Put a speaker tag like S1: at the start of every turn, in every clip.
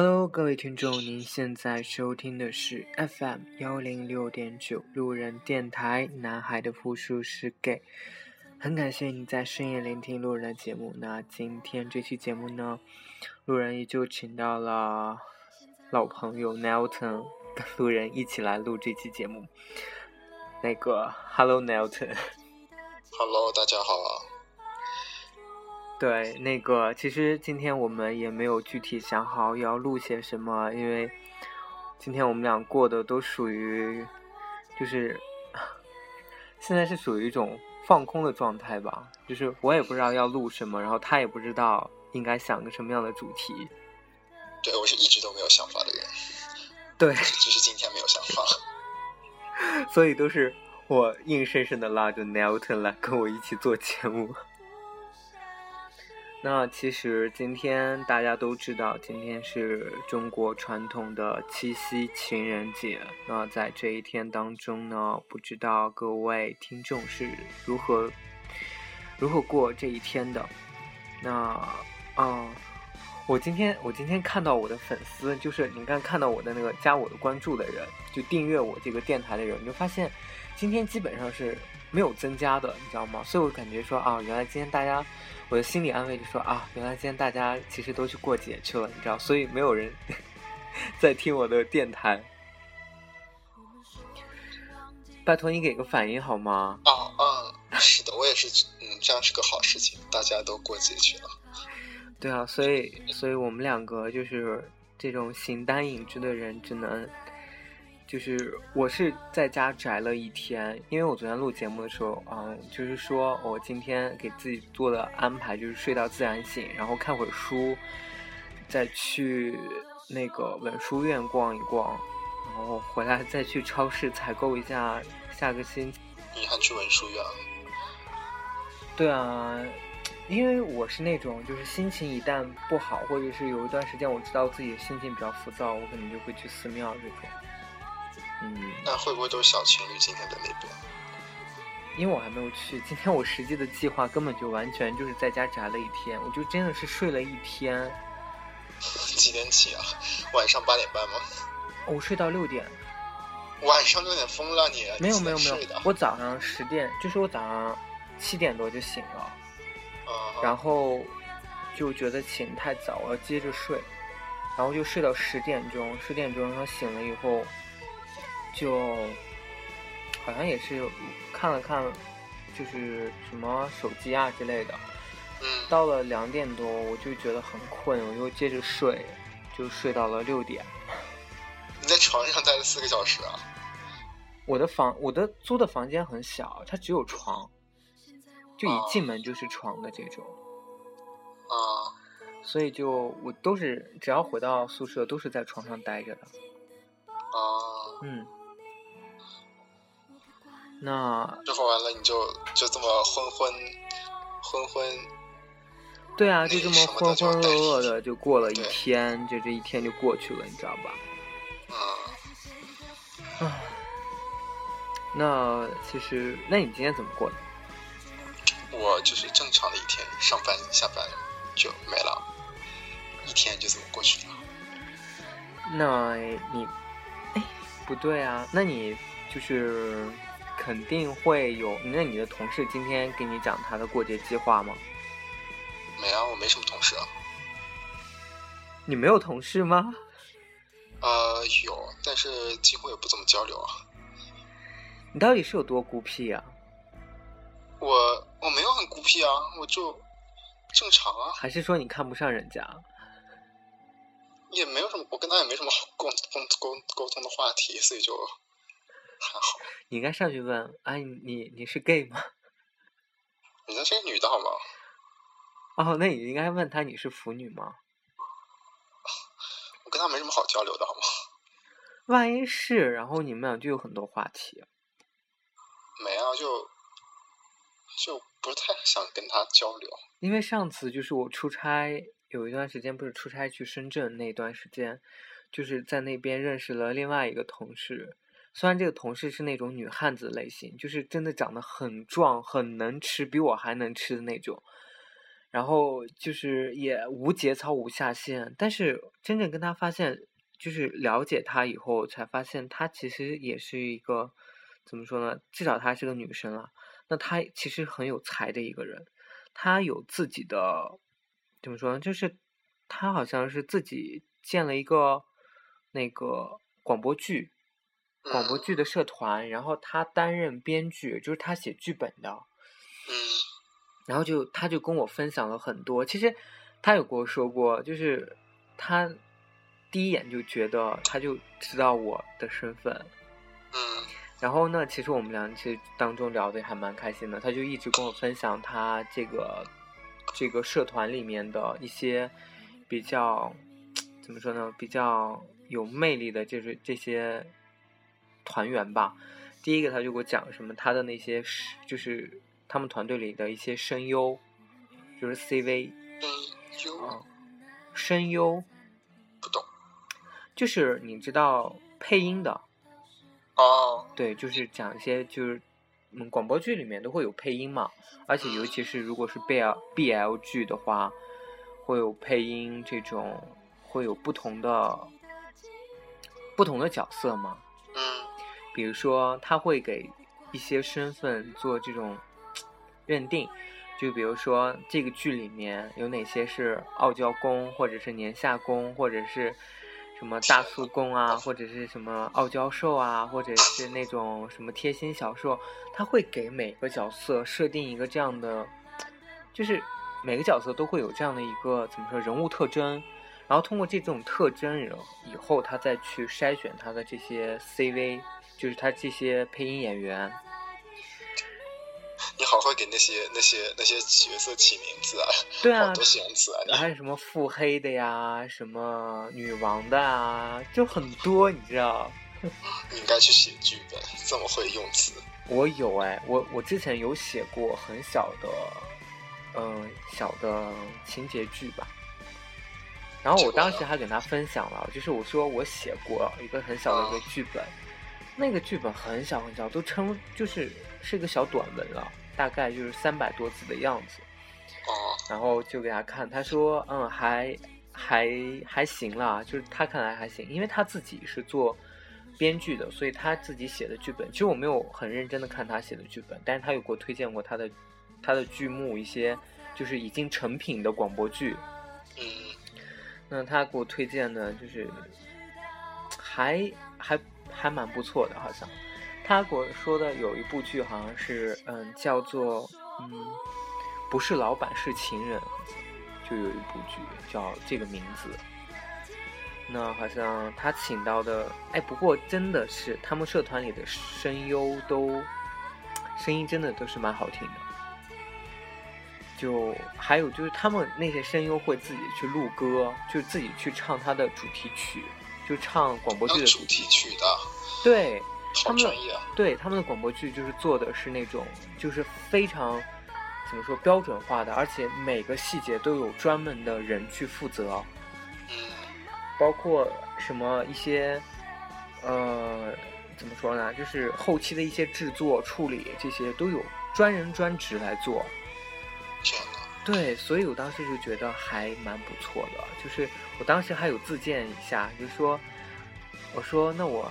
S1: Hello，各位听众，您现在收听的是 FM 幺零六点九路人电台，男孩的复数是 gay。很感谢你在深夜聆听路人的节目。那今天这期节目呢，路人依旧请到了老朋友 Nelton 跟路人一起来录这期节目。那个，Hello Nelton。
S2: Hello，大家好。
S1: 对，那个其实今天我们也没有具体想好要录些什么，因为今天我们俩过的都属于，就是现在是属于一种放空的状态吧。就是我也不知道要录什么，然后他也不知道应该想个什么样的主题。
S2: 对我是一直都没有想法的人，
S1: 对，
S2: 只是今天没有想法。
S1: 所以都是我硬生生的拉着 Nelton 来跟我一起做节目。那其实今天大家都知道，今天是中国传统的七夕情人节。那在这一天当中呢，不知道各位听众是如何如何过这一天的？那啊、我今天我今天看到我的粉丝，就是你刚看到我的那个加我的关注的人，就订阅我这个电台的人，你就发现今天基本上是没有增加的，你知道吗？所以我感觉说啊，原来今天大家。我的心理安慰就说啊，原来今天大家其实都去过节去了，你知道，所以没有人 在听我的电台。拜托你给个反应好吗？
S2: 啊啊，是的，我也是，嗯，这样是个好事情，大家都过节去了。
S1: 对啊，所以，所以我们两个就是这种形单影只的人，只能就是我是在家宅了一天，因为我昨天录节目的时候，嗯，就是说我今天给自己做的安排就是睡到自然醒，然后看会儿书，再去那个文殊院逛一逛，然后回来再去超市采购一下下个星期。
S2: 你还去文殊院？
S1: 对啊，因为我是那种就是心情一旦不好，或者是有一段时间我知道自己心情比较浮躁，我可能就会去寺庙这种。嗯，
S2: 那会不会都是小情侣今天在那边？
S1: 因为我还没有去，今天我实际的计划根本就完全就是在家宅了一天，我就真的是睡了一天，
S2: 几点起啊？晚上八点半吗？
S1: 我睡到六点。
S2: 晚上六点疯了你？
S1: 没有没有没有，我早上十点，就是我早上七点多就醒了，
S2: 啊，
S1: 然后就觉得醒太早，我要接着睡，然后就睡到十点钟，十点钟然后醒了以后，就好像也是看了看，就是什么手机啊之类的。
S2: 嗯，
S1: 到了两点多，我就觉得很困，我又接着睡，就睡到了六点。
S2: 你在床上待了四个小时啊？
S1: 我的房，我的租的房间很小，它只有床，就一进门就是床的这种，
S2: 啊，
S1: 所以就我都是只要回到宿舍都是在床上待着的。
S2: 啊，
S1: 嗯，那
S2: 之后完了你就就这么昏昏昏昏，
S1: 对啊，就这么浑浑噩噩的就过了一天，就这一天就过去了，你知道吧？
S2: 啊，
S1: 唉，那其实，那你今天怎么过的？
S2: 我就是正常的一天，上班下班就没了，一天就这么过去了。
S1: 那你，哎，不对啊，那你就是肯定会有，那你的同事今天给你讲他的过节计划吗？
S2: 没啊，我没什么同事啊。
S1: 你没有同事吗？
S2: 呃，有，但是几乎也不怎么交流啊。
S1: 你到底是有多孤僻啊？
S2: 我我没有很孤僻啊，我就正常啊，
S1: 还是说你看不上人家？
S2: 也没有什么，我跟他也没什么好沟沟沟沟通的话题，所以就还好。
S1: 你应该上去问，哎，你你是 gay 吗？
S2: 你那是个女的好吗？
S1: 哦，那你应该问他你是腐女吗？
S2: 我跟他没什么好交流的好吗？
S1: 万一是，然后你们俩就有很多话题。
S2: 没啊，就就不是太想跟他交流。
S1: 因为上次就是我出差，有一段时间不是出差去深圳那段时间，就是在那边认识了另外一个同事。虽然这个同事是那种女汉子类型，就是真的长得很壮、很能吃，比我还能吃的那种。然后就是也无节操无下限，但是真正跟他发现，就是了解他以后，才发现他其实也是一个怎么说呢？至少她是个女生啊。那她其实很有才的一个人，她有自己的怎么说呢？就是她好像是自己建了一个那个广播剧，广播剧的社团，然后他担任编剧，就是他写剧本的。
S2: 嗯。
S1: 然后就他就跟我分享了很多，其实他有跟我说过，就是他第一眼就觉得他就知道我的身份，
S2: 嗯。
S1: 然后呢，其实我们俩其实当中聊的还蛮开心的，他就一直跟我分享他这个这个社团里面的一些比较怎么说呢，比较有魅力的，就是这些团员吧。第一个他就给我讲什么他的那些是就是他们团队里的一些声优，就是 CV
S2: 嗯，有
S1: 啊，声优
S2: 不懂。
S1: 就是你知道配音的，
S2: 哦，
S1: 对，就是讲一些就是嗯广播剧里面都会有配音嘛，而且尤其是如果是 BL BL 剧的话，会有配音这种会有不同的不同的角色嘛，
S2: 嗯
S1: 比如说他会给一些身份做这种认定，就比如说这个剧里面有哪些是傲娇公，或者是年下公，或者是什么大叔公啊，或者是什么傲娇兽啊，或者是那种什么贴心小受，他会给每个角色设定一个这样的，就是每个角色都会有这样的一个怎么说人物特征。然后通过这种特征，然后以后他再去筛选他的这些 CV，就是他这些配音演员。
S2: 你好会给那些那些那些角色起名字啊，
S1: 对啊
S2: 好，多形容词啊，你
S1: 还有什么腹黑的呀，什么女王的啊，就很多，你知道？
S2: 你应该去写剧本，这么会用词。
S1: 我有哎，我我之前有写过很小的，嗯、小的情节剧吧。然后我当时还跟他分享了，就是我说我写过一个很小的一个剧本，那个剧本很小很小，都称就是是一个小短文了，大概就是三百多字的样子。
S2: 哦，
S1: 然后就给他看，他说嗯还还还行啦，就是他看来还行，因为他自己是做编剧的，所以他自己写的剧本，其实我没有很认真的看他写的剧本，但是他有给我推荐过他的他的剧目一些就是已经成品的广播剧，
S2: 嗯
S1: 那他给我推荐的就是还还还蛮不错的，好像他给我说的有一部剧好像是嗯叫做嗯不是老板是情人，就有一部剧叫这个名字。那好像他请到的，哎，不过真的是他们社团里的声优都声音真的都是蛮好听的。就还有就是他们那些声优会自己去录歌，就自己去唱他的主题曲，就唱广播剧的主题
S2: 题曲的，
S1: 对，他们的
S2: 专业啊。
S1: 对他们的广播剧就是做的是那种就是非常怎么说标准化的，而且每个细节都有专门的人去负责，
S2: 嗯
S1: 包括什么一些呃怎么说呢，就是后期的一些制作处理这些都有专人专职来做。
S2: 天哪，
S1: 对，所以我当时就觉得还蛮不错的，就是我当时还有自荐一下，就说我说那我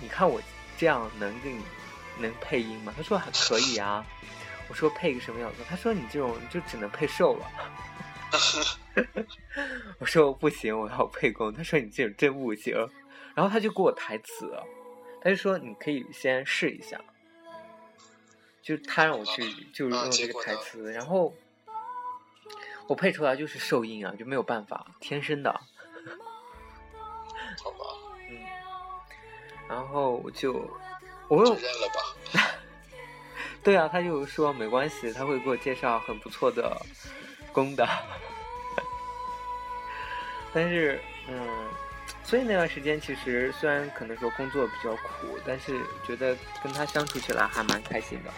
S1: 你看我这样能给你能配音吗？他说还可以啊。我说配个什么样子？他说你这种就只能配瘦了。我说不行，我要配公。他说你这种真不行。然后他就给我台词，他就说你可以先试一下。就他让我去，就是
S2: 啊
S1: 用这个台词，然后我配出来就是受音啊，就没有办法，天生的。
S2: 好吧，
S1: 嗯，然后我就我又
S2: 就认了吧。
S1: 对啊，他就说没关系，他会给我介绍很不错的工的。但是，嗯，所以那段时间其实虽然可能说工作比较苦，但是觉得跟他相处起来还蛮开心的。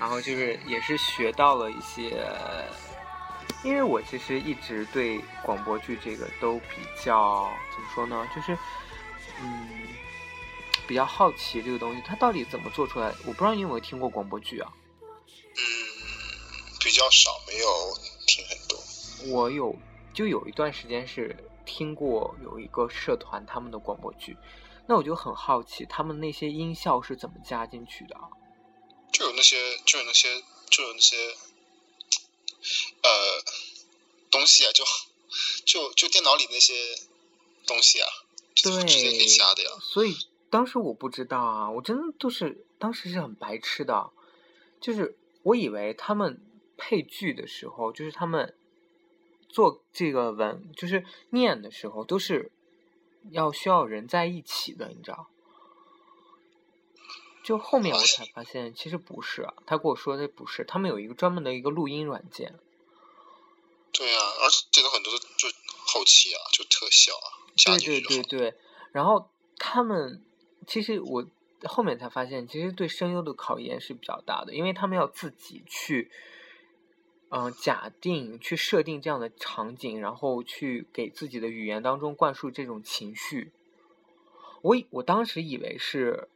S1: 然后就是也是学到了一些，因为我其实一直对广播剧这个都比较怎么说呢，就是嗯比较好奇这个东西它到底怎么做出来。我不知道你有没有听过广播剧啊？
S2: 嗯，比较少，没有听很多。
S1: 我有就有一段时间是听过有一个社团他们的广播剧，那我就很好奇，他们那些音效是怎么加进去的？
S2: 就有那些，就有那些，就有那些，呃，东西啊，就就就电脑里那些东西啊，就是直接可以加的呀。
S1: 所以当时我不知道啊，我真的都是当时是很白痴的，就是我以为他们配剧的时候，就是他们做这个文，就是念的时候，都是要需要人在一起的，你知道。就后面我才发现，其实不是。他跟我说的不是，他们有一个专门的一个录音软件。
S2: 对啊，而且这个很多的就后期啊，就特效啊，
S1: 对对对对。然后他们其实我后面才发现，其实对声优的考验是比较大的，因为他们要自己去，嗯，假定去设定这样的场景，然后去给自己的语言当中灌输这种情绪。我我当时以为是。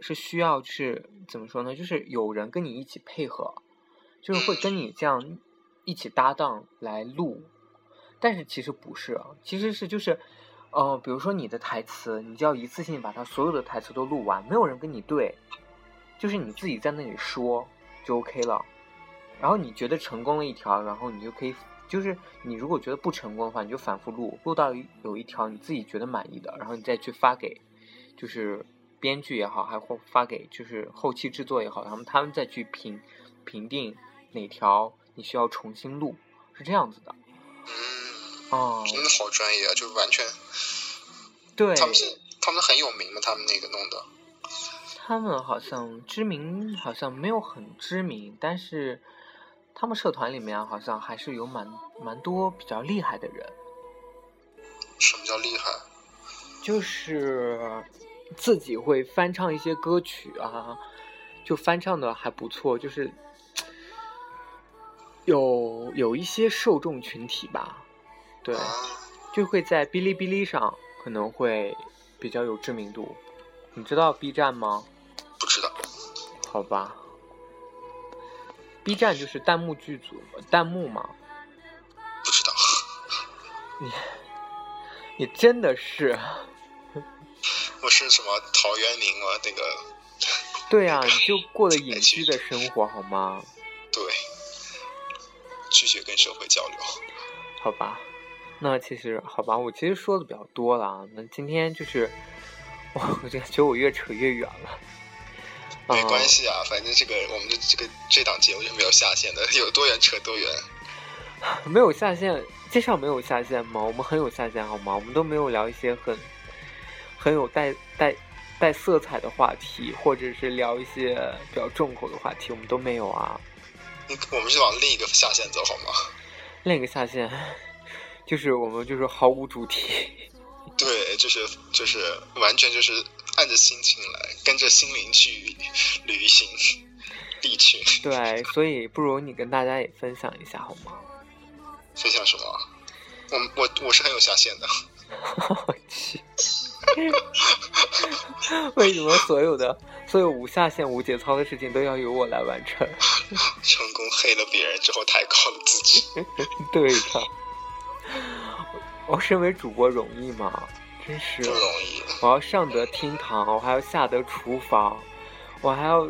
S1: 是需要，就是怎么说呢？就是有人跟你一起配合，就是会跟你这样一起搭档来录。但是其实不是，其实是就是，呃，比如说你的台词，你就要一次性把它所有的台词都录完，没有人跟你对，就是你自己在那里说就 OK 了。然后你觉得成功了一条，然后你就可以，就是你如果觉得不成功的话，你就反复录，录到有一条你自己觉得满意的，然后你再去发给，就是。编剧也好，还会发给就是后期制作也好，他们他们再去评评定哪条你需要重新录，是这样子的。
S2: 嗯，
S1: 哦，
S2: 真的好专业啊，就完全。
S1: 对。
S2: 他们是他们很有名的，他们那个弄的。
S1: 他们好像知名，好像没有很知名，但是他们社团里面好像还是有蛮蛮多比较厉害的人。
S2: 什么叫厉害？
S1: 就是。自己会翻唱一些歌曲啊，就翻唱的还不错，就是有有一些受众群体吧，对，就会在哔哩哔哩上可能会比较有知名度。你知道 B 站吗？
S2: 不知道。
S1: 好吧，B 站就是弹幕剧组，弹幕嘛。
S2: 不知道。
S1: 你你真的是。
S2: 不是什么陶渊明吗？那个，
S1: 对呀，你就过了隐居的 生活好吗？
S2: 对，拒绝跟社会交流。
S1: 好吧，那其实好吧，我其实说的比较多了啊。那今天就是，我 我觉得我越扯越远了。
S2: 没关系啊，反正这个我们的这个这档节目就没有下限的，有多远扯多远。
S1: 没有下限，介绍没有下限吗？我们很有下限好吗？我们都没有聊一些很。很有带带带色彩的话题，或者是聊一些比较重口的话题，我们都没有啊。
S2: 我们是往另一个下线走，好吗？
S1: 另一个下线，就是我们就是毫无主题。
S2: 对，就是就是完全就是按着心情来，跟着心灵去旅行，地区。
S1: 对，所以不如你跟大家也分享一下好吗？
S2: 分享什么？我我我是很有下限的。
S1: 我去。为什么所有的所有无下限、无节操的事情都要由我来完成？
S2: 成功黑了别人之后，抬高了自己。
S1: 对的，我身为主播容易吗？真是
S2: 不容易。
S1: 我要上得厅堂，我还要下得厨房，我还要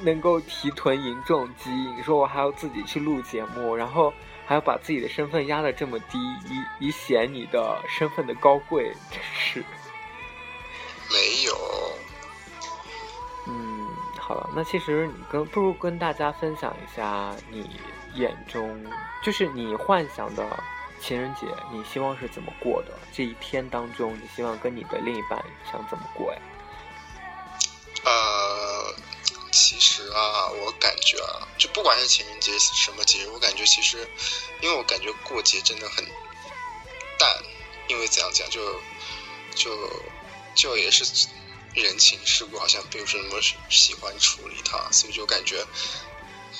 S1: 能够提臀赢重击。你说我还要自己去录节目，然后还要把自己的身份压得这么低，以以显你的身份的高贵，真是。
S2: 没有，
S1: 嗯，好了，那其实你跟不如跟大家分享一下你眼中，就是你幻想的情人节，你希望是怎么过的？这一天当中，你希望跟你的另一半想怎么过呀？
S2: 呃，其实啊，我感觉啊，就不管是情人节什么节日，我感觉其实，因为我感觉过节真的很淡，因为怎样讲，就就。就也是人情世故，好像并不是那么喜欢处理它，所以就感觉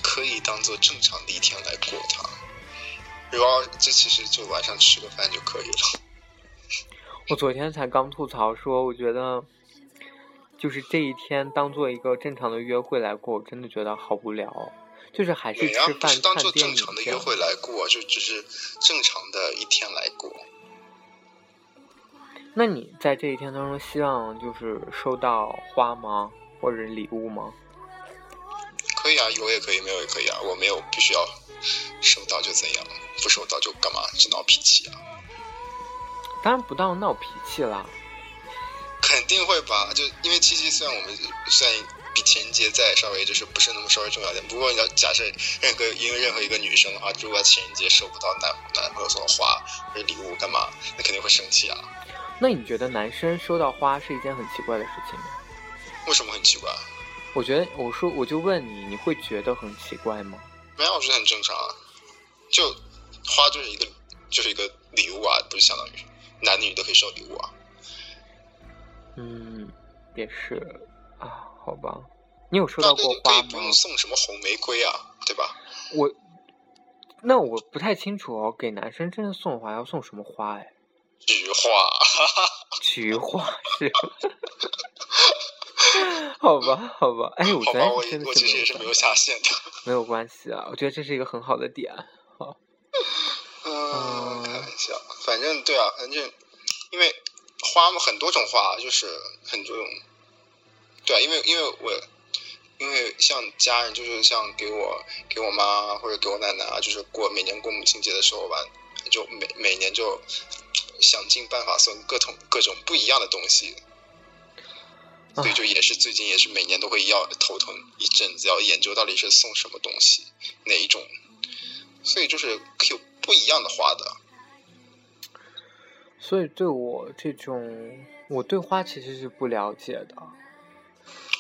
S2: 可以当做正常的一天来过它。然后这其实就晚上吃个饭就可以了。
S1: 我昨天才刚吐槽说，我觉得就是这一天当做一个正常的约会来过，我真的觉得好无聊。就是还是吃饭看电影
S2: 做正常的约会来过，就只是正常的一天来过。
S1: 那你在这一天当中，希望就是收到花吗，或者礼物吗？
S2: 可以啊，有也可以，没有也可以啊。我没有必须要收到就怎样，不收到就干嘛？只闹脾气啊？
S1: 当然不到闹脾气啦。
S2: 肯定会吧？就因为七夕虽然我们虽然比情人节再稍微就是不是那么稍微重要点，不过你要假设任何因为任何一个女生的话，如果情人节收不到男男朋友送的花或者礼物干嘛，那肯定会生气啊。
S1: 那你觉得男生收到花是一件很奇怪的事情吗？
S2: 为什么很奇怪？
S1: 我觉得，我说我就问你，你会觉得很奇怪吗？
S2: 没有，我觉得很正常啊。就花就是一个就是一个礼物啊，不是相当于男女都可以收礼物啊。
S1: 嗯，也是啊，好吧。你有收到过花吗？
S2: 不用送什么红玫瑰啊，对吧？
S1: 我那我不太清楚哦，给男生真的送花要送什么花？哎，
S2: 菊花，
S1: 菊花是？好吧，好吧。哎，我
S2: 好吧，
S1: 昨天
S2: 我
S1: 是真的
S2: 我其实也是没有下线的。
S1: 没有关系啊，我觉得这是一个很好的点。
S2: 好嗯，开玩笑，反正对啊，反正因为花嘛，很多种花，就是很多种。对啊，因为因为我因为像家人，就是像给我给我妈或者给我奶奶啊，就是过每年过母亲节的时候吧，就每每年就想尽办法送各种各种不一样的东西。所以就也是最近也是每年都会要头疼一阵子，要研究到底是送什么东西，哪一种，所以就是有不一样的花的。
S1: 所以对我这种，我对花其实是不了解的，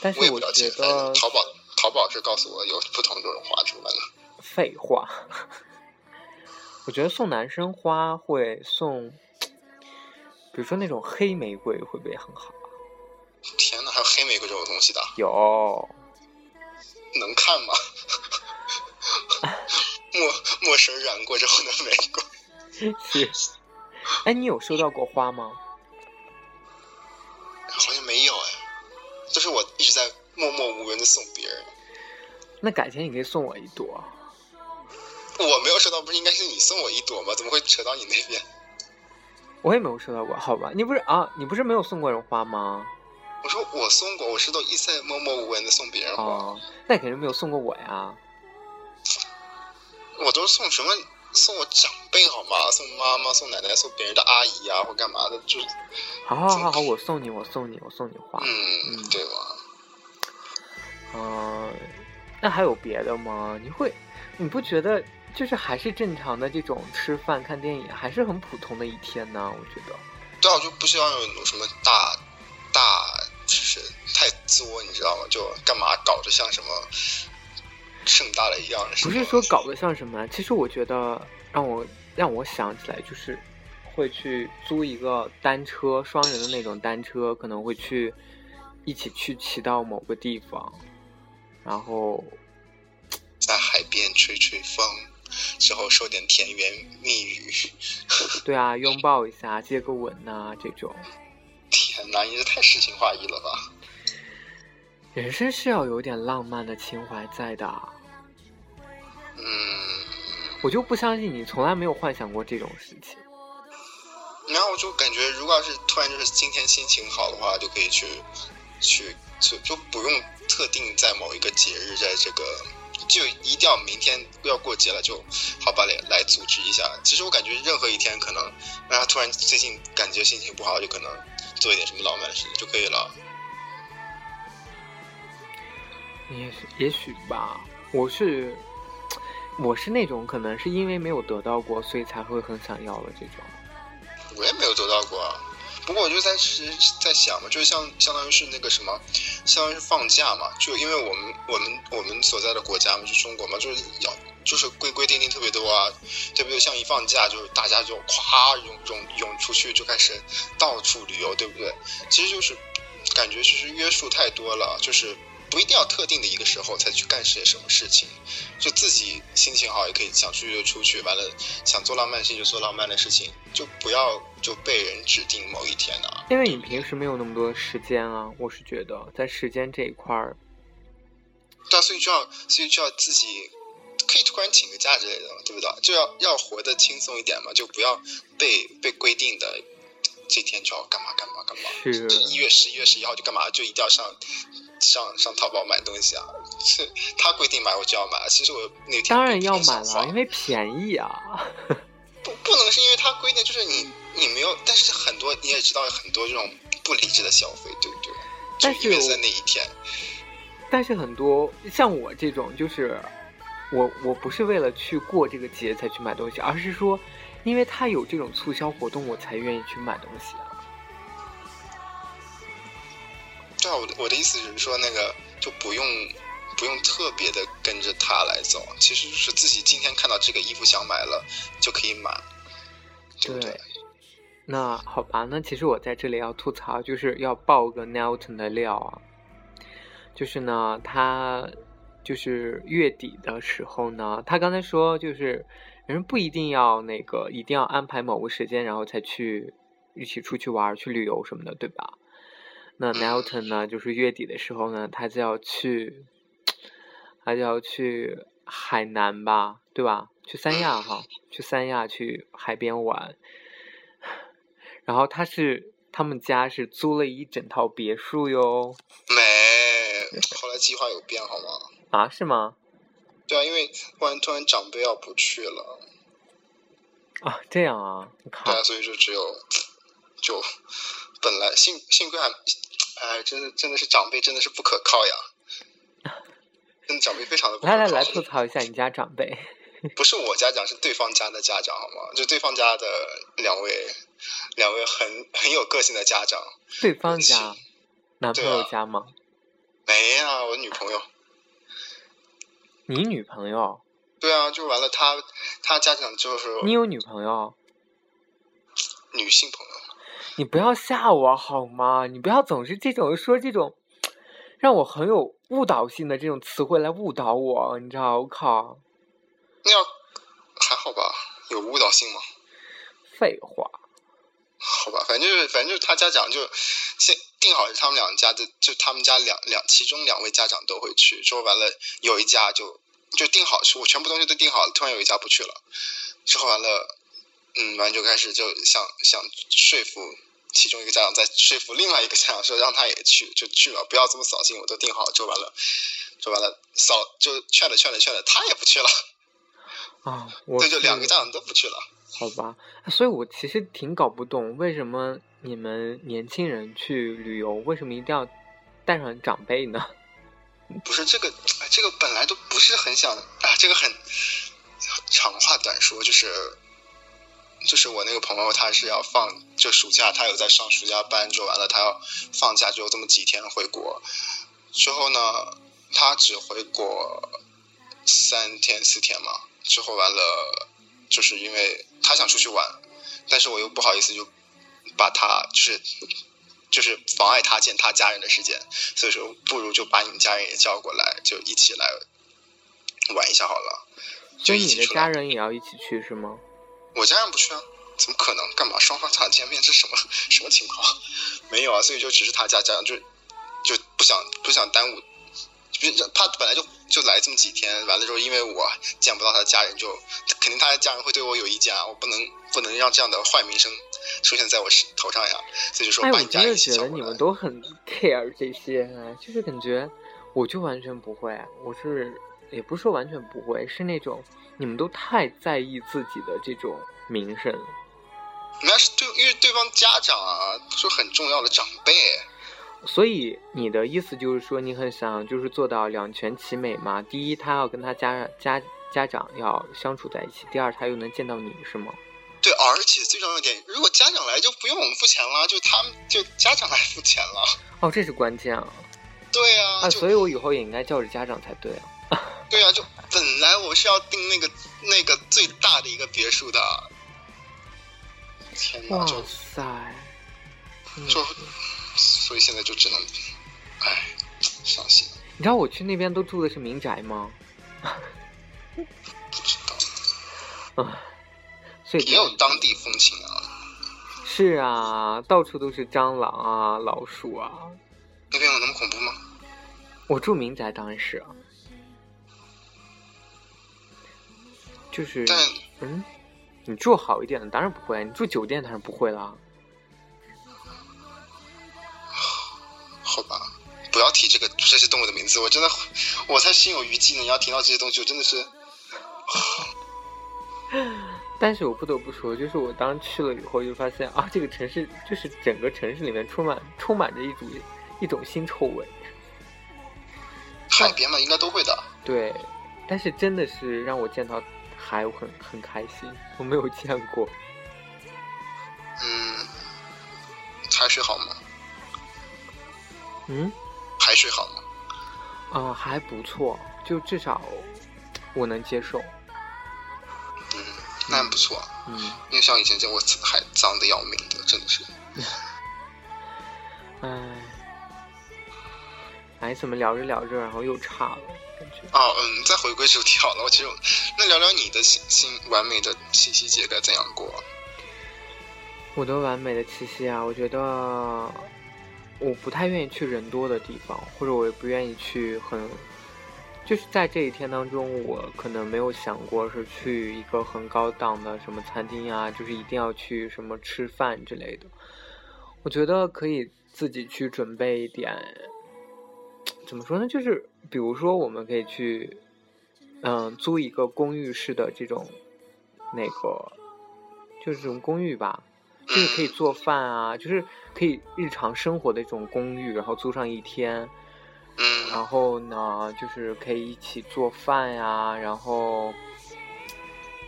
S1: 但是
S2: 我
S1: 觉得
S2: 淘宝淘宝是告诉我有不同种花出来的。
S1: 废话。我觉得送男生花会送，比如说那种黑玫瑰，会不会很好？
S2: 天哪，还有黑玫瑰这种东西的，
S1: 有，
S2: 能看吗？墨墨水染过之后的玫瑰，
S1: 是。哎，你有收到过花吗？
S2: 好像没有哎，就是我一直在默默无闻的送别人。
S1: 那改天你可以送我一朵。
S2: 我没有收到，不是应该是你送我一朵吗？怎么会扯到你那边？
S1: 我也没有收到过，好吧？你不是啊？你不是没有送过人花吗？
S2: 我说我送过，我是都一再默默无闻的送别人花。
S1: 哦，那肯定没有送过我呀。
S2: 我都是送什么？送我长辈好吗？送妈妈、送奶奶、送别人的阿姨啊，或干嘛的，就是
S1: 好好好好，我送你，我送你，我送你花。
S2: 嗯，
S1: 嗯
S2: 对吧？
S1: 嗯、那还有别的吗？你会，你不觉得就是还是正常的这种吃饭看电影，还是很普通的一天呢？我觉得。
S2: 对啊，我就不希望有什么大大，就是太作，你知道吗？就干嘛搞得像什么盛大的一样？
S1: 不是说搞得像什么，其实我觉得让我让我想起来，就是会去租一个单车，双人的那种单车，可能会去一起去骑到某个地方，然后
S2: 在海边吹吹风，之后说点甜言蜜语。
S1: 对啊，拥抱一下，接个吻呐、这种。
S2: 天哪，你这太诗情画意了吧？
S1: 人生是要有点浪漫的情怀在的，
S2: 嗯，
S1: 我就不相信你从来没有幻想过这种事情。
S2: 然后我就感觉，如果要是突然就是今天心情好的话，就可以去去就就不用特定在某一个节日，在这个就一定要明天要过节了，就好吧来来组织一下。其实我感觉任何一天可能让他突然最近感觉心情不好，就可能做一点什么浪漫的事情就可以了。
S1: 也许也许吧，我是我是那种可能是因为没有得到过，所以才会很想要的这种。
S2: 我也没有得到过啊。不过我就在是在想嘛，就是像相当于是那个什么，相当于是放假嘛，就因为我们我们我们所在的国家嘛，就中国嘛，就是要就是规规定定特别多啊，对不对？像一放假，就大家就咵涌涌涌出去，就开始到处旅游，对不对？其实就是感觉其实约束太多了，就是不一定要特定的一个时候才去干些什么事情，就自己心情好也可以想出去就出去，完了想做浪漫的事情就做浪漫的事情，就不要就被人指定某一天啊。
S1: 因为你平时没有那么多时间啊，我是觉得在时间这一块儿，
S2: 对啊，所以就要所以就要自己可以突然请个假之类的，对不对？就要要活得轻松一点嘛，就不要被被规定的这天就要干嘛干嘛干嘛。
S1: 是
S2: 一月十一月十一号就干嘛，就一定要上上上淘宝买东西啊？是 他规定买我就要买，其实我那天
S1: 当然要买了，因为便宜啊。
S2: 不不能是因为他规定，就是你你没有，但是很多你也知道很多这种不理智的消费，对不对？
S1: 但
S2: 就是在那一天，
S1: 但是很多像我这种，就是我我不是为了去过这个节才去买东西，而是说，因为他有这种促销活动，我才愿意去买东西啊。
S2: 我的我的意思是说，那个就不用不用特别的跟着他来走，其实是自己今天看到这个衣服想买了就可以买，对不
S1: 对？那好吧，那其实我在这里要吐槽，就是要爆个 Nelton 的料啊，就是呢，他就是月底的时候呢，他刚才说就是人不一定要那个一定要安排某个时间，然后才去一起出去玩去旅游什么的，对吧？那 Nelton 呢，就是月底的时候呢，他就要去，他就要去海南吧，对吧？去三亚哈，去三亚去海边玩。然后他是他们家是租了一整套别墅哟，
S2: 没，后来计划有变好吗？
S1: 啊，是吗？
S2: 对啊，因为突然突然长辈要不去了，
S1: 啊，这样啊，
S2: 对，啊，所以就只有就本来幸幸亏还，哎，真的真的是长辈真的是不可靠呀，真的长辈非常的不可靠。
S1: 来来来，吐槽一下你家长辈。
S2: 不是我家长，是对方家的家长，好吗？就对方家的两位，两位很很有个性的家长。
S1: 对方家，男朋友家吗？
S2: 没啊，我女朋友。
S1: 你女朋友？
S2: 对啊，就完了，他他家长就是
S1: 你有女朋友？
S2: 女性朋友。
S1: 你不要吓我好吗？你不要总是这种说这种，让我很有误导性的这种词汇来误导我，你知道？我靠，
S2: 那要还好吧？有误导性吗？
S1: 废话。
S2: 好吧，反正就是反正就是他家长就先定好是他们两家的，就他们家两两其中两位家长都会去，之后完了有一家就就定好是我全部东西都定好了，突然有一家不去了，之后完了，嗯，完就开始就想想说服其中一个家长，再说服另外一个家长说让他也去，就去了，不要这么扫兴，我都定好了，就完了，就完了，扫就劝了劝了劝了，他也不去了，
S1: 啊，我
S2: 对，就两个家长都不去了。
S1: 好吧，所以我其实挺搞不懂，为什么你们年轻人去旅游，为什么一定要带上长辈呢？
S2: 不是这个，哎这个本来都不是很想啊，这个很长话短说，就是就是我那个朋友，他是要放就暑假，他有在上暑假班，就完了，他要放假只有这么几天回国，之后呢，他只回国三天四天嘛，之后完了，就是因为他想出去玩，但是我又不好意思就把他就是就是妨碍他见他家人的时间，所以说不如就把你们家人也叫过来，就一起来玩一下好了。
S1: 所以你的家人也要一起去是吗？
S2: 我家人不去啊，怎么可能？干嘛双方想见面？这什么什么情况？没有啊，所以就只是他家家长就就不想不想耽误，就是他本来就就来这么几天，完了之后因为我见不到他的家人就，肯定他的家人会对我有意见啊，我不能不能让这样的坏名声出现在我身头上呀，所以就说把你家人一起
S1: 觉得你。们都很 care 这些，哎就是感觉我就完全不会，我是也不是说完全不会，是那种你们都太在意自己的这种名声了。
S2: 那是对，因为对方家长啊，是很重要的长辈。
S1: 所以你的意思就是说，你很想就是做到两全其美嘛？第一，他要跟他家家家长要相处在一起；第二，他又能见到你，是吗？
S2: 对，而且最重要一点，如果家长来就不用我们付钱了，就他们就家长来付钱了。
S1: 哦，这是关键啊！
S2: 对啊，
S1: 啊，所以我以后也应该叫着家长才对啊。
S2: 对啊，就本来我是要订那个那个最大的一个别墅的。天哪，
S1: 哇
S2: 就
S1: 塞，
S2: 就是所以现在就只能，唉，伤心，
S1: 你知道我去那边都住的是民宅吗？
S2: 不知道，
S1: 啊，所以
S2: 也有当地风情啊。
S1: 是啊，到处都是蟑螂啊、老鼠啊。
S2: 那边有那么恐怖吗？
S1: 我住民宅当然是啊。就是
S2: 但
S1: 嗯，你住好一点的当然不会，你住酒店当然不会啦。
S2: 好吧，不要提这个这些动物的名字，我真的我才心有余悸呢。你要提到这些东西，我真的是
S1: 但是我不得不说，就是我当去了以后，就发现啊，这个城市就是整个城市里面充满充满着一种一种腥臭味。
S2: 海边嘛，应该都会的。
S1: 对，但是真的是让我见到海，我很很开心，我没有见过。
S2: 嗯，海水好吗？
S1: 嗯，
S2: 海水好吗？
S1: 啊、还不错，就至少我能接受。
S2: 嗯，那很不错。
S1: 嗯，
S2: 因为像以前见过海脏的要命的，真的是。
S1: 唉，哎，怎么聊着聊着，然后又差了，感觉。
S2: 哦，嗯，再回归主题好了。我其实那聊聊你的新新完美的七夕节该怎样过？
S1: 我的完美的七夕啊，我觉得我不太愿意去人多的地方，或者我也不愿意去很，就是在这一天当中，我可能没有想过是去一个很高档的什么餐厅啊，就是一定要去什么吃饭之类的。我觉得可以自己去准备一点，怎么说呢？就是比如说，我们可以去，嗯，租一个公寓式的这种，那个，就是这种公寓吧。就是可以做饭啊，就是可以日常生活的这种公寓，然后租上一天，
S2: 嗯
S1: 然后呢，就是可以一起做饭呀，然后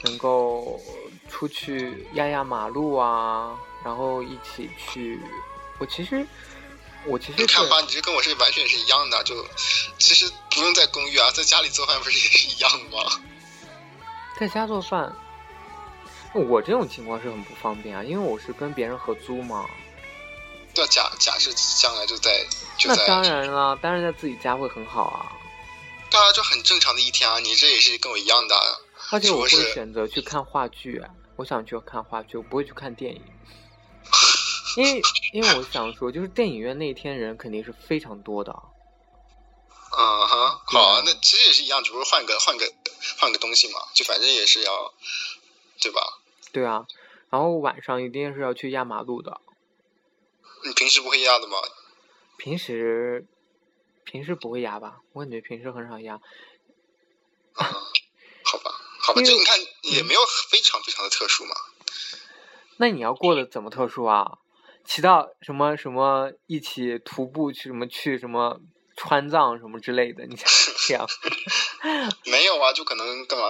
S1: 能够出去压压马路啊，然后一起去。我其实，我其实
S2: 你看吧，你这跟我是完全是一样的。就其实不用在公寓啊，在家里做饭不是也是一样吗？
S1: 在家做饭。我这种情况是很不方便啊，因为我是跟别人合租嘛。
S2: 对啊，假假设将来就在就在，
S1: 那当然了，当然在自己家会很好啊。
S2: 对啊，就很正常的一天啊。你这也是跟我一样的啊。
S1: 而且我会
S2: 是
S1: 选择去看话剧、啊，我想去看话剧，我不会去看电影，因为因为我想说，就是电影院那天人肯定是非常多的。
S2: 嗯哼，好啊，那其实也是一样，只不过换个换个换个东西嘛，就反正也是要，对吧？
S1: 对啊，然后晚上一定是要去压马路的。
S2: 你平时不会压的吗？
S1: 平时平时不会压吧？我感觉平时很少压。
S2: 嗯，好吧，好吧，
S1: 因为
S2: 这你看也没有非常非常的特殊嘛。
S1: 那你要过得怎么特殊啊？骑到什么什么一起徒步去什么去什么川藏什么之类的？你想 这样？
S2: 没有啊，就可能干嘛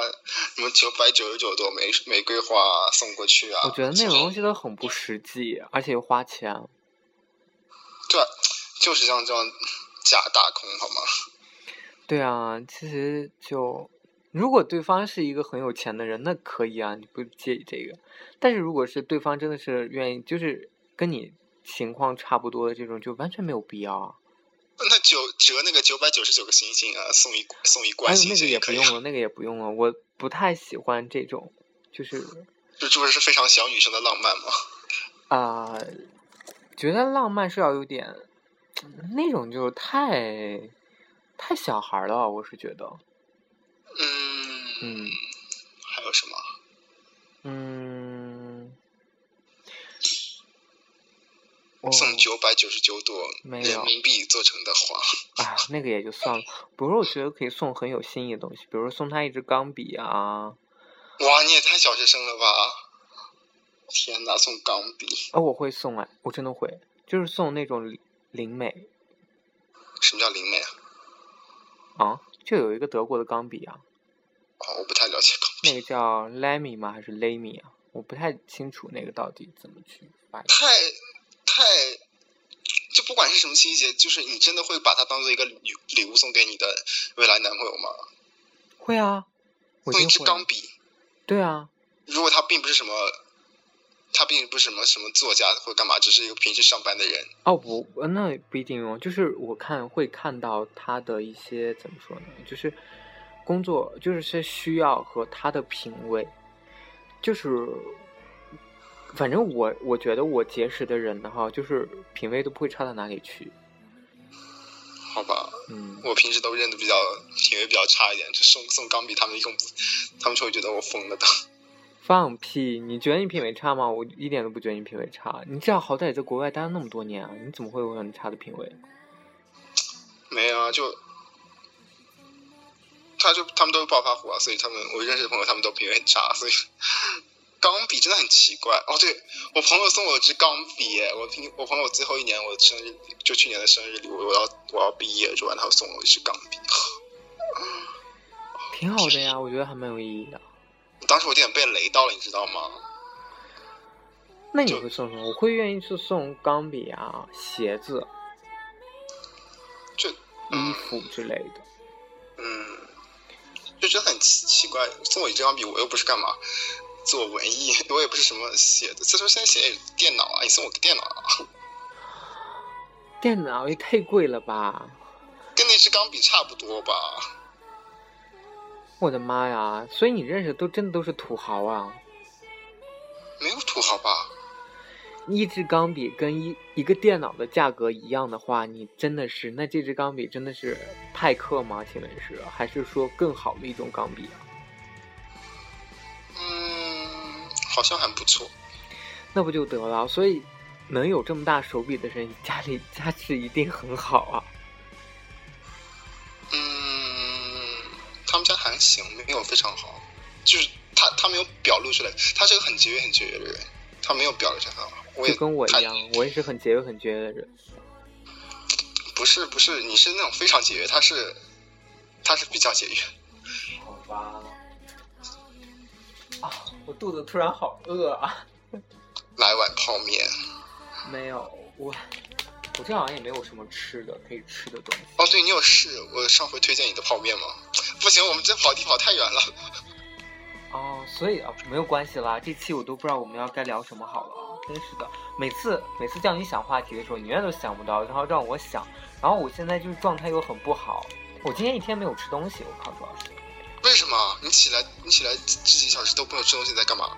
S2: 什么九百九十九朵玫玫瑰花送过去啊。
S1: 我觉得那种东西都很不实际，而且又花钱。
S2: 对啊，就是像这样假大空好吗？
S1: 对啊，其实就如果对方是一个很有钱的人，那可以啊，你不介意这个。但是如果是对方真的是愿意，就是跟你情况差不多的这种，就完全没有必要啊。
S2: 那九折那个九百九十九个星星啊，送一送一
S1: 还
S2: 罐星
S1: 有那个。也不用了，那个也不用了，我不太喜欢这种，就是
S2: 这这不是非常小女生的浪漫吗？
S1: 啊、觉得浪漫是要有点那种就太太小孩儿了，我是觉得，
S2: 嗯
S1: 嗯
S2: 还有什么？
S1: 嗯，
S2: 送九百九十九朵
S1: 没有
S2: 人民币做成的花。
S1: 啊，那个也就算了。比如说，我觉得可以送很有新意的东西，比如说送他一支钢笔啊，
S2: 哇，你也太小学生了吧！天哪，送钢笔，
S1: 啊，我会送哎，我真的会，就是送那种灵灵美
S2: 什么叫灵美啊？
S1: 啊，就有一个德国的钢笔啊，
S2: 哦，我不太了解钢笔。
S1: 那个叫 Lamy 吗？还是 Lamy 啊？我不太清楚那个到底怎么去发音。
S2: 太太，就不管是什么情节，就是你真的会把它当做一个礼礼物送给你的未来男朋友吗？
S1: 会啊，我一
S2: 送一支。钢笔，
S1: 对啊，
S2: 如果他并不是什么，他并不是什么什么作家或干嘛，只是一个平时上班的人，
S1: 哦，我呃那不一定哦，就是我看会看到他的一些怎么说呢，就是工作就是些需要和他的品味，就是反正我我觉得我结识的人呢哈，就是品味都不会差到哪里去。
S2: 好吧？
S1: 嗯，
S2: 我平时都认得比较品味比较差一点，就送送钢笔，他们一共他们就会觉得我疯了的。
S1: 放屁！你觉得你品味差吗？我一点都不觉得你品味差。你至少好歹也在国外待了那么多年啊，你怎么会有很差的品味？
S2: 没有啊，就他就他们都是暴发户啊，所以他们我认识的朋友他们都品味很差，所以钢笔真的很奇怪。哦，对我朋友送我支钢笔，我平我朋友最后一年我生日就去年的生日礼物，我要我要毕业之后，他送我一支钢笔，
S1: 挺好的呀，我觉得还蛮有意义的。
S2: 当时我有点被雷到了，你知道吗？
S1: 那你会送什么？我会愿意去送钢笔啊、鞋子、
S2: 就
S1: 衣
S2: 嗯
S1: 服之类的。
S2: 嗯，就觉得很奇奇怪，送我一支钢笔，我又不是干嘛做文艺，我也不是什么写的，所以说现在写电脑啊，你送我个电脑啊，
S1: 电脑也太贵了吧！
S2: 跟那支钢笔差不多吧？
S1: 我的妈呀！所以你认识的都真的都是土豪啊！
S2: 没有土豪吧？
S1: 一支钢笔跟一一个电脑的价格一样的话，你真的是那这支钢笔真的是派克吗？请问是还是说更好的一种钢笔啊？
S2: 好像还不错。
S1: 那不就得了？所以能有这么大手笔的人，家里家世一定很好啊！
S2: 嗯，他们家还行，没有非常好，就是他他没有表露出来，他是个很节约很节约的人，他没有表露出来。我也
S1: 就跟我一样，我也是很节约很节约的人。
S2: 不是不是，你是那种非常节约，他是他是比较节约。
S1: 好吧。啊，我肚子突然好饿啊！
S2: 来碗泡面。
S1: 没有，我我这好像也没有什么吃的可以吃的东西。
S2: 哦，对你有事，我上回推荐你的泡面吗？不行，我们这跑题跑太远了。
S1: 哦，所以啊，没有关系啦。这期我都不知道我们要该聊什么好了啊，真是的。每次每次叫你想话题的时候，你永远都想不到，然后让我想，然后我现在就是状态又很不好。我今天一天没有吃东西，我靠，主要是
S2: 为什么？你起来，你起来这几小时都不能吃东西，你在干嘛？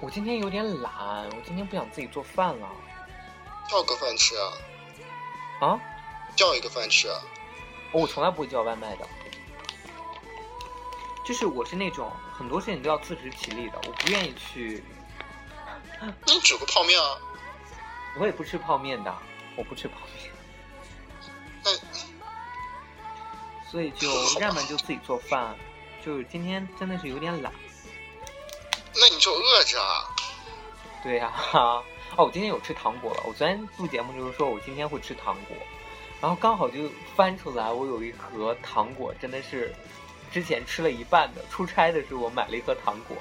S1: 我今天有点懒，我今天不想自己做饭了。
S2: 叫个饭吃啊，
S1: 啊？
S2: 叫一个饭吃啊。
S1: 哦我从来不会叫外卖的，就是我是那种很多事情都要自食其力的，我不愿意去，
S2: 你煮个泡面啊。
S1: 我也不吃泡面的，我不吃泡面，
S2: 那
S1: 所以就 要么就自己做饭，就是今天真的是有点懒。
S2: 那你就饿着啊。
S1: 对呀、哈，哦，我今天有吃糖果了。我昨天录节目就是说我今天会吃糖果，然后刚好就翻出来，我有一盒糖果，真的是之前吃了一半的。出差的时候我买了一盒糖果，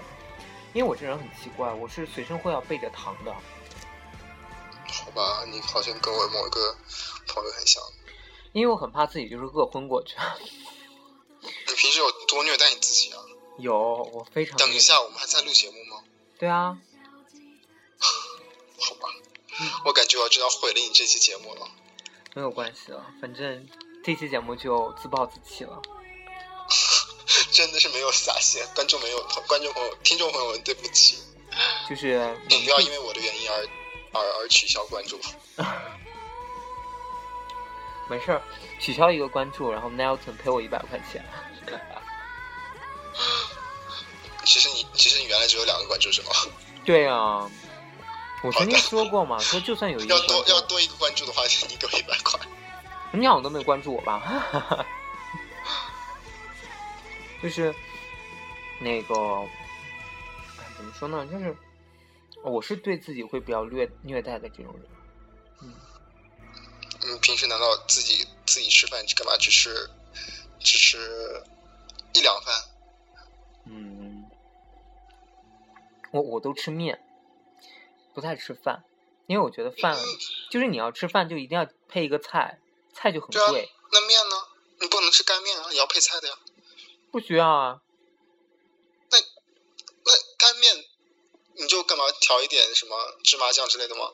S1: 因为我这人很奇怪，我是随身会要备着糖的。
S2: 好吧，你好像跟我某一个朋友很像。
S1: 因为我很怕自己就是饿昏过去。
S2: 你平时有多虐待你自己啊？
S1: 有，我非常
S2: 等一下，我们还在录节目吗？
S1: 对啊，
S2: 好吧，我感觉我知道毁了你这期节目了。
S1: 没有关系了，反正这期节目就自暴自弃了。
S2: 真的是没有下限，观众没有，观众朋友、听众朋友们，对不起，
S1: 就是
S2: 你不要因为我的原因而而而取消关注。
S1: 没事儿，取消一个关注，然后 Nelson 赔我一百块钱。
S2: 其实你，其实你原来只有两个关注是吗？
S1: 对啊，我曾经说过嘛，说就算有一个
S2: 要多，要多一个关注的话，你给我一百块。
S1: 你好像都没有关注我吧？就是那个，哎，怎么说呢？就是我是对自己会比较虐虐待的这种人。
S2: 你平时难道自己自己吃饭干嘛？只吃只吃一两饭？
S1: 嗯，我我都吃面，不太吃饭，因为我觉得饭就是你要吃饭就一定要配一个菜，菜就很贵，
S2: 那面呢？你不能吃干面啊，也要配菜的呀。
S1: 不需要啊。
S2: 那那干面你就干嘛调一点什么芝麻酱之类的吗？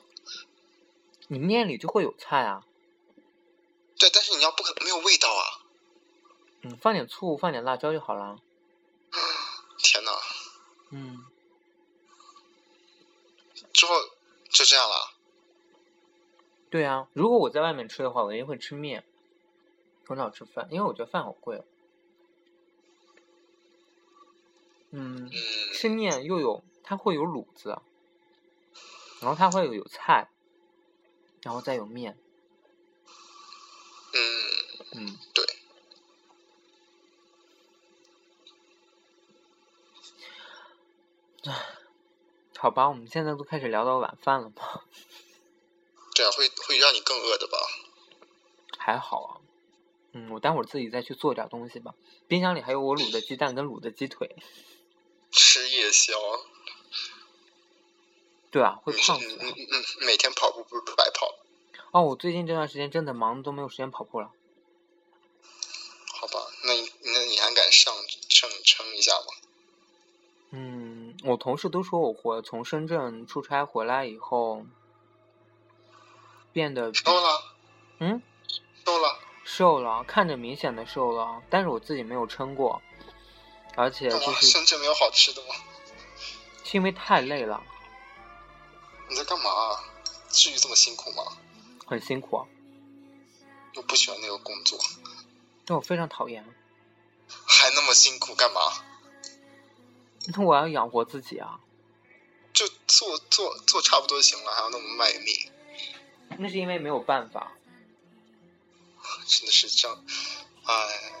S1: 你面里就会有菜啊，
S2: 对，但是你要不可没有味道啊！
S1: 嗯，放点醋，放点辣椒就好了。
S2: 天呐，
S1: 嗯，
S2: 之后就这样了。
S1: 对啊，如果我在外面吃的话，我一定会吃面。很少吃饭，因为我觉得饭好贵哦。嗯，
S2: 嗯，
S1: 吃面又有它会有卤子，然后它会有有菜，然后再有面。
S2: 嗯，
S1: 嗯，
S2: 对。
S1: 好吧，我们现在都开始聊到晚饭了吗？
S2: 这样，会会让你更饿的吧？
S1: 还好啊。嗯，我待会儿自己再去做点东西吧。冰箱里还有我卤的鸡蛋跟卤的鸡腿。
S2: 吃夜宵，
S1: 对啊，会胖死啊。
S2: 嗯嗯嗯，每天跑步不是白跑？
S1: 哦，我最近这段时间真的忙，都没有时间跑步了。
S2: 好吧，那你那你还敢上称称一下吗？
S1: 嗯，我同事都说我回从深圳出差回来以后，变得
S2: 瘦了，
S1: 嗯
S2: 瘦了，
S1: 瘦了，看着明显的瘦了，但是我自己没有称过，而且？就是
S2: 深圳没有好吃的吗？
S1: 是因为太累了，
S2: 你在干嘛？至于这么辛苦吗？
S1: 很辛苦啊，
S2: 我不喜欢那个工作，
S1: 但我非常讨厌。
S2: 还那么辛苦干嘛？
S1: 那我要养活自己啊，
S2: 就做做做差不多就行了，还要那么卖命，
S1: 那是因为没有办法。
S2: 真的是这样，哎，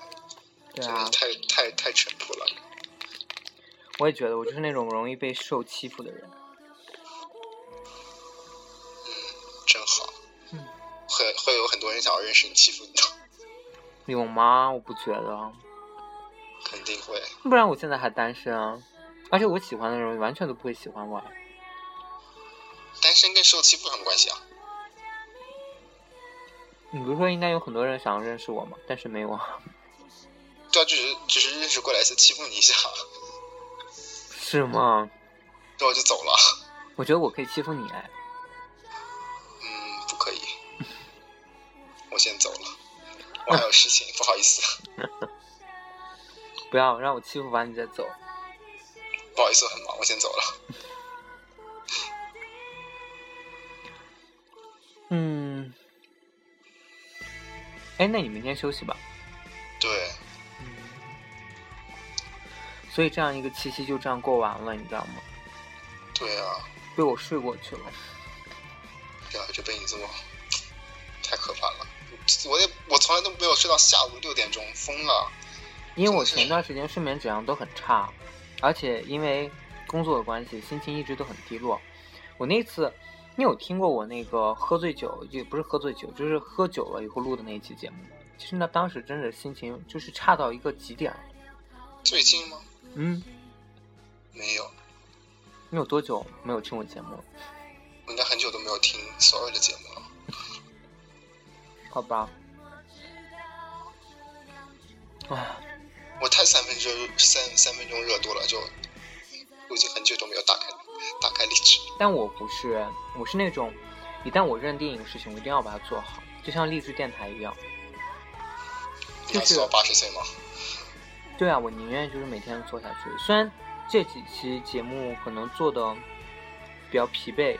S1: 对啊
S2: 真的，太太太淳朴了。
S1: 我也觉得我就是那种容易被受欺负的人。
S2: 真好。
S1: 嗯，
S2: 会会有很多人想要认识你、欺负你的，
S1: 有吗？我不觉得，
S2: 肯定会。
S1: 不然我现在还单身啊。而且我喜欢的人完全都不会喜欢我啊。
S2: 单身跟受欺负有什么关系啊？
S1: 你不是说应该有很多人想要认识我吗？但是没有啊。
S2: 对啊，只是只是认识过来是欺负你一下，
S1: 是吗？
S2: 那我就走了。
S1: 我觉得我可以欺负你哎。
S2: 嗯，不可以，我先走了，我还有事情，不好意思，
S1: 不要让我欺负完你再走。
S2: 不好意思，很忙，我先走了。
S1: 嗯。哎，那你明天休息吧。
S2: 对，
S1: 嗯。所以这样一个七夕就这样过完了，你知道吗？
S2: 对啊，
S1: 被我睡过去了。
S2: 然后就被你这么，太可怕了。我也我从来都没有睡到下午六点钟，疯了。
S1: 因为我前段时间睡眠质量都很差，而且因为工作的关系，心情一直都很低落。我那次，你有听过我那个喝醉酒，也不是喝醉酒，就是喝酒了以后录的那一期节目。其实呢，当时真的心情就是差到一个极点。
S2: 最近吗？
S1: 嗯，
S2: 没有，
S1: 你有多久没有听我节目了？
S2: 我应该很久都没有听所有的节目了。
S1: 好吧。啊，
S2: 我太三分热三三分钟热度了，就我已经很久都没有打开打开荔枝。
S1: 但我不是，我是那种，一旦我认定一个事情，我一定要把它做好，就像励志电台一样。就是
S2: 你要做到八十岁吗？
S1: 对啊，我宁愿就是每天做下去。虽然这几期节目可能做的比较疲惫，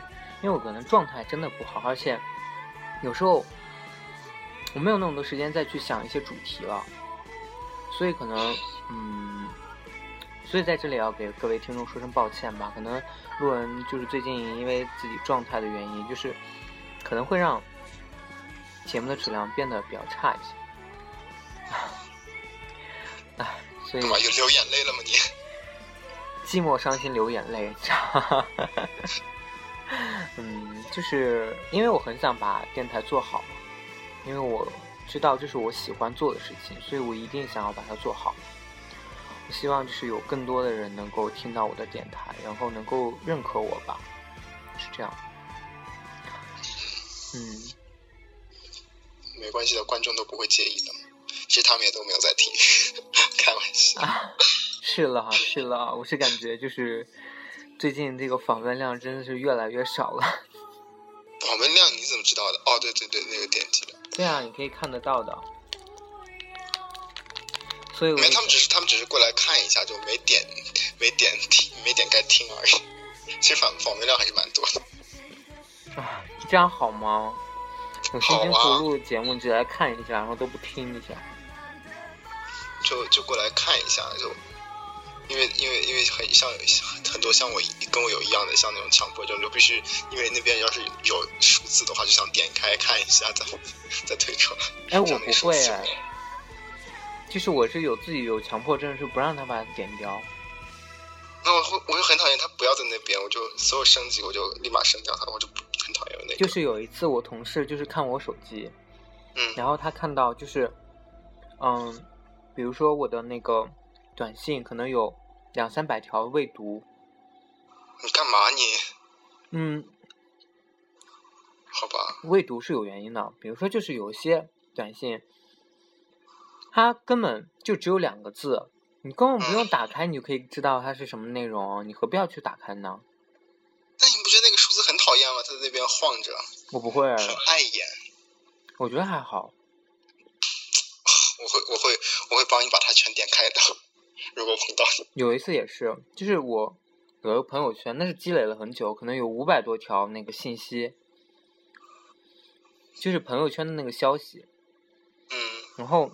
S1: 因为我可能状态真的不好，而且有时候我没有那么多时间再去想一些主题了，所以可能嗯，所以在这里要给各位听众说声抱歉吧。可能路人就是最近因为自己状态的原因，就是可能会让节目的质量变得比较差一些。唉，所以
S2: 干嘛又流眼泪了吗你？
S1: 寂寞、伤心、流眼泪。嗯，就是因为我很想把电台做好，因为我知道这是我喜欢做的事情，所以我一定想要把它做好。我希望就是有更多的人能够听到我的电台，然后能够认可我吧，是这样。嗯，
S2: 没关系的，观众都不会介意的。其实他们也都没有在听，开玩笑。
S1: 啊，是了是了，我是感觉就是最近这个访问量真的是越来越少了。
S2: 访问量你怎么知道的？哦，对对对，那个点击的。
S1: 对啊，你可以看得到的。所以我
S2: 没，他们只是他们只是过来看一下，就没点没点听没点开听而已。其实访访问量还是蛮多的。
S1: 啊，这样好吗？我辛辛苦
S2: 好啊
S1: 苦录节目，你只来看一下，然后都不听一下。
S2: 就就过来看一下，就因为因为因为很像很多像我跟我有一样的像那种强迫症，就必须因为那边要是有数字的话，就想点开看一下，再再退出来。
S1: 哎，我不会
S2: 的数字
S1: 哎，就是我是有自己有强迫症，是不让他把它点掉。
S2: 那我会我就很讨厌他不要在那边，我就所有升级我就立马升掉他，我就不很讨厌那个。
S1: 就是有一次我同事就是看我手机，
S2: 嗯
S1: 然后他看到就是，嗯，比如说我的那个短信可能有两三百条未读，
S2: 你干嘛你？
S1: 嗯，
S2: 好吧，
S1: 未读是有原因的，比如说就是有些短信，它根本就只有两个字，你根本不用打开，你就可以知道它是什么内容，你何必要去打开呢？
S2: 那你不觉得那个数字很讨厌吗？它在那边晃着，
S1: 我不会，
S2: 很碍眼。
S1: 我觉得还好。
S2: 我会我会我会帮你把它全点开的，如果碰到你。
S1: 有一次也是，就是我有一个朋友圈，那是积累了很久，可能有五百多条那个信息，就是朋友圈的那个消息，
S2: 嗯
S1: 然后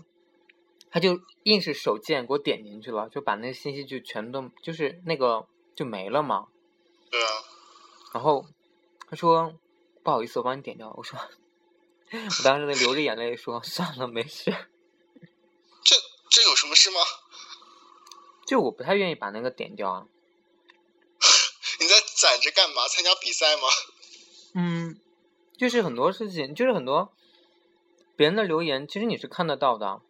S1: 他就硬是手贱给我点进去了，就把那个信息就全都就是那个就没了嘛。
S2: 对啊，
S1: 然后他说不好意思，我帮你点掉。我说我当时那流着眼泪说算了，没事。
S2: 这这有什么事吗？
S1: 就我不太愿意把那个点掉啊。
S2: 你在攒着干嘛？参加比赛吗？
S1: 嗯，就是很多事情，就是很多别人的留言，其实你是看得到的。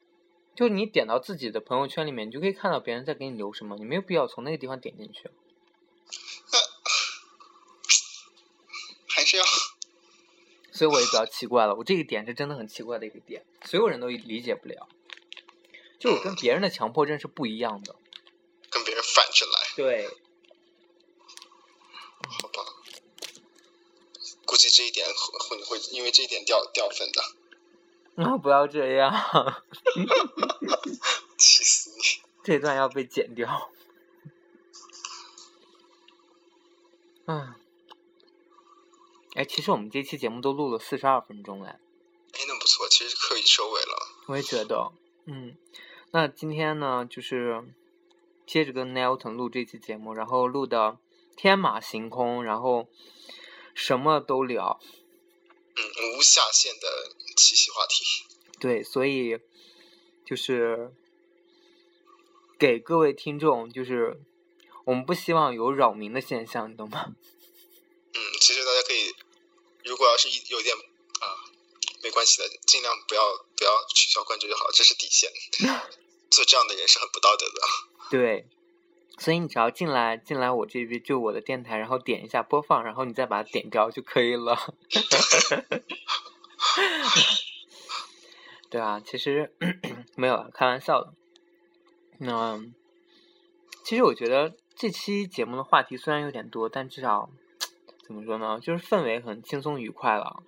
S1: 就你点到自己的朋友圈里面，你就可以看到别人在给你留什么，你没有必要从那个地方点进去。
S2: 还是要
S1: 所以我也比较奇怪了，我这个点是真的很奇怪的一个点，所有人都理解不了。就我跟别人的强迫症是不一样的。
S2: 反着来？
S1: 对，
S2: 好吧，估计这一点会会会因为这一点掉掉分的，
S1: 啊，不要这样，
S2: 气死你！
S1: 这段要被剪掉。嗯，哎，其实我们这期节目都录了四十二分钟哎，
S2: 哎，那不错，其实可以收尾了。
S1: 我也觉得，嗯，那今天呢，就是接着跟 Nelton 录这期节目，然后录的天马行空，然后什么都聊，
S2: 嗯，无下限的七夕话题。
S1: 对，所以就是给各位听众，就是我们不希望有扰民的现象，你懂吗？
S2: 嗯，其实大家可以，如果要是一有点啊，没关系的，尽量不要不要取消关注就好，这是底线。做这样的人是很不道德的。
S1: 对，所以你只要进来进来我这边就我的电台，然后点一下播放，然后你再把它点掉就可以了。对啊，其实没有啊，开玩笑的。那其实我觉得这期节目的话题虽然有点多，但至少怎么说呢，就是氛围很轻松愉快了。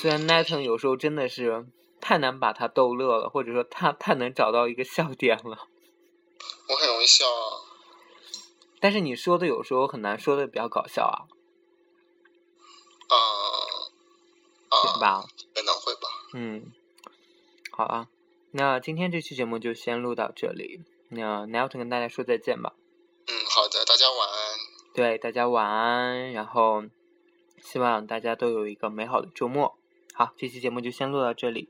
S1: 虽然 Nathan 有时候真的是太难把他逗乐了，或者说他太能找到一个笑点了。
S2: 我很容易笑啊，
S1: 但是你说的有时候很难说的比较搞笑啊，
S2: 啊啊，
S1: 对吧？
S2: 可能会吧。
S1: 嗯，好啊，那今天这期节目就先录到这里。那 Nelton 跟大家说再见吧。
S2: 嗯，好的，大家晚安。
S1: 对，大家晚安，然后希望大家都有一个美好的周末。好，这期节目就先录到这里。